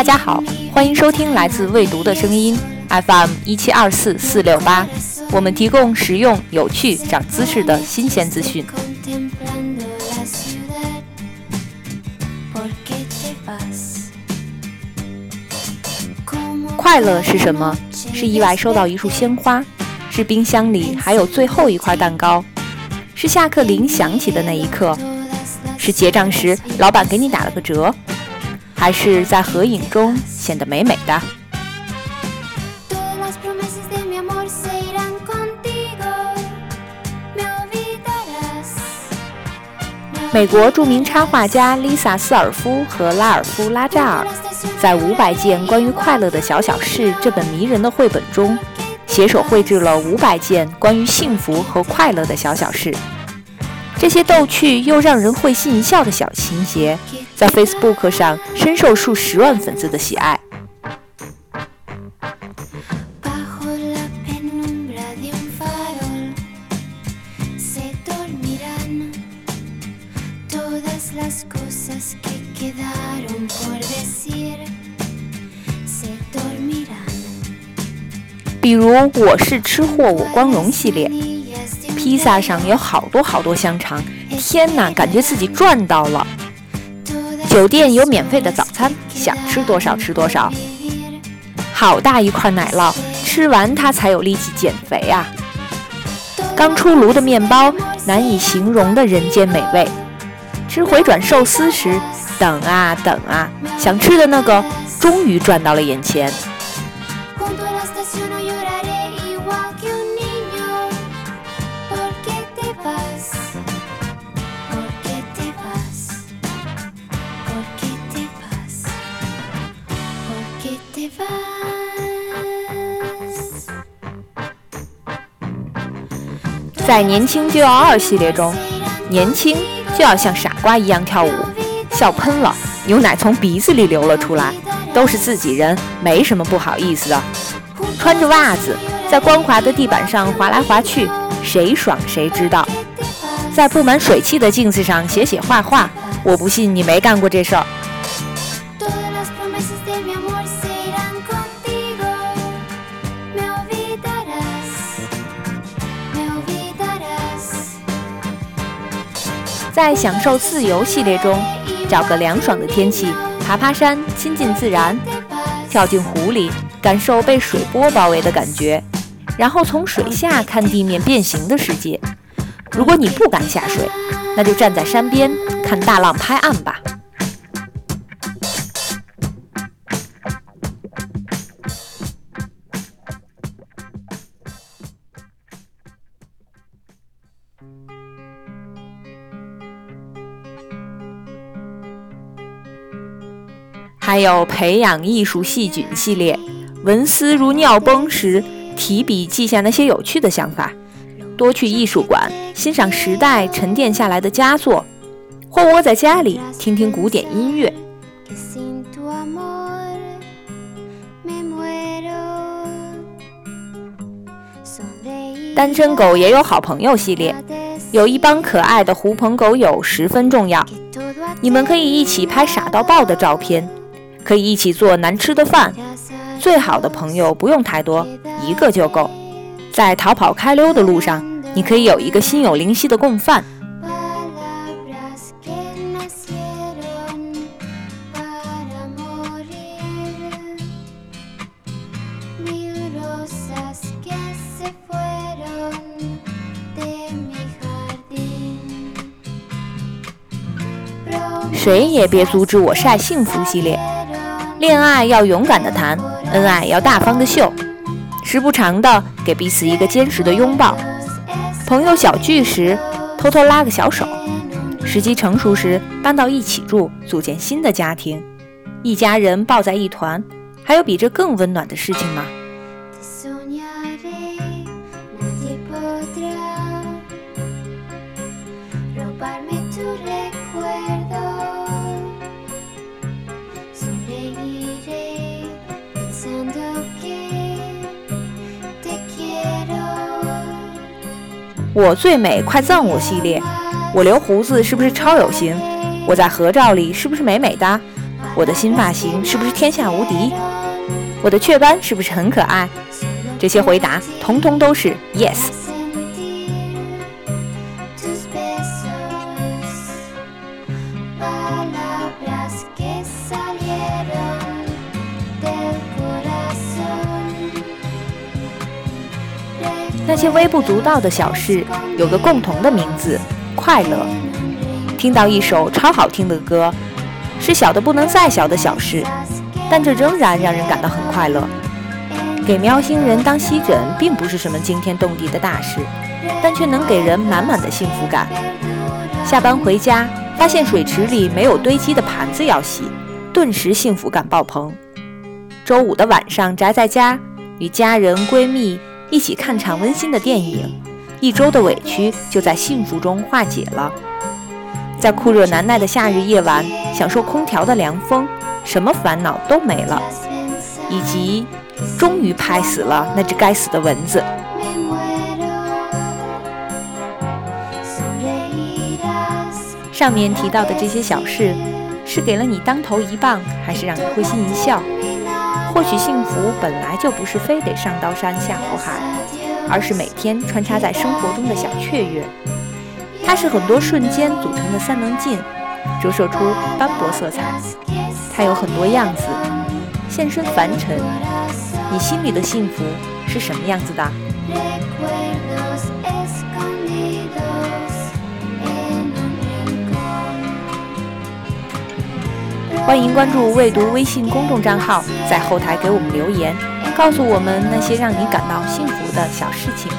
大家好，欢迎收听来自未读的声音 FM 一七二四四六八，我们提供实用、有趣、长姿势的新鲜资讯。快乐是什么？是意外收到一束鲜花，是冰箱里还有最后一块蛋糕，是下课铃响起的那一刻，是结账时老板给你打了个折。还是在合影中显得美美的。美国著名插画家 Lisa ·斯尔夫和拉尔夫·拉扎尔在《五百件关于快乐的小小事》这本迷人的绘本中，携手绘制了五百件关于幸福和快乐的小小事。这些逗趣又让人会心一笑的小情节。在 Facebook 上深受数十万粉丝的喜爱。比如“我是吃货，我光荣”系列，披萨上有好多好多香肠，天哪，感觉自己赚到了！酒店有免费的早餐，想吃多少吃多少。好大一块奶酪，吃完它才有力气减肥啊！刚出炉的面包，难以形容的人间美味。吃回转寿司时，等啊等啊，想吃的那个终于转到了眼前。在年轻就要二系列中，年轻就要像傻瓜一样跳舞，笑喷了，牛奶从鼻子里流了出来，都是自己人，没什么不好意思的。穿着袜子在光滑的地板上滑来滑去，谁爽谁知道。在布满水汽的镜子上写写画画，我不信你没干过这事儿。在享受自由系列中，找个凉爽的天气，爬爬山，亲近自然，跳进湖里，感受被水波包围的感觉，然后从水下看地面变形的世界。如果你不敢下水，那就站在山边看大浪拍岸吧。还有培养艺术细菌系列，文思如尿崩时，提笔记下那些有趣的想法；多去艺术馆欣赏时代沉淀下来的佳作，或窝在家里听听古典音乐。单身狗也有好朋友系列，有一帮可爱的狐朋狗友十分重要，你们可以一起拍傻到爆的照片。可以一起做难吃的饭，最好的朋友不用太多，一个就够。在逃跑开溜的路上，你可以有一个心有灵犀的共犯。谁也别阻止我晒幸福系列。恋爱要勇敢的谈，恩爱要大方的秀，时不常的给彼此一个坚实的拥抱。朋友小聚时，偷偷拉个小手；时机成熟时，搬到一起住，组建新的家庭，一家人抱在一团，还有比这更温暖的事情吗？我最美，快赠我系列。我留胡子是不是超有型？我在合照里是不是美美的？我的新发型是不是天下无敌？我的雀斑是不是很可爱？这些回答统统都是 yes。那些微不足道的小事，有个共同的名字——快乐。听到一首超好听的歌，是小的不能再小的小事，但这仍然让人感到很快乐。给喵星人当吸枕，并不是什么惊天动地的大事，但却能给人满满的幸福感。下班回家，发现水池里没有堆积的盘子要洗，顿时幸福感爆棚。周五的晚上宅在家，与家人闺蜜。一起看场温馨的电影，一周的委屈就在幸福中化解了。在酷热难耐的夏日夜晚，享受空调的凉风，什么烦恼都没了。以及，终于拍死了那只该死的蚊子。上面提到的这些小事，是给了你当头一棒，还是让你会心一笑？或许幸福本来就不是非得上刀山下火海，而是每天穿插在生活中的小雀跃。它是很多瞬间组成的三棱镜，折射出斑驳色彩。它有很多样子，现身凡尘。你心里的幸福是什么样子的？欢迎关注“未读”微信公众账号，在后台给我们留言，告诉我们那些让你感到幸福的小事情。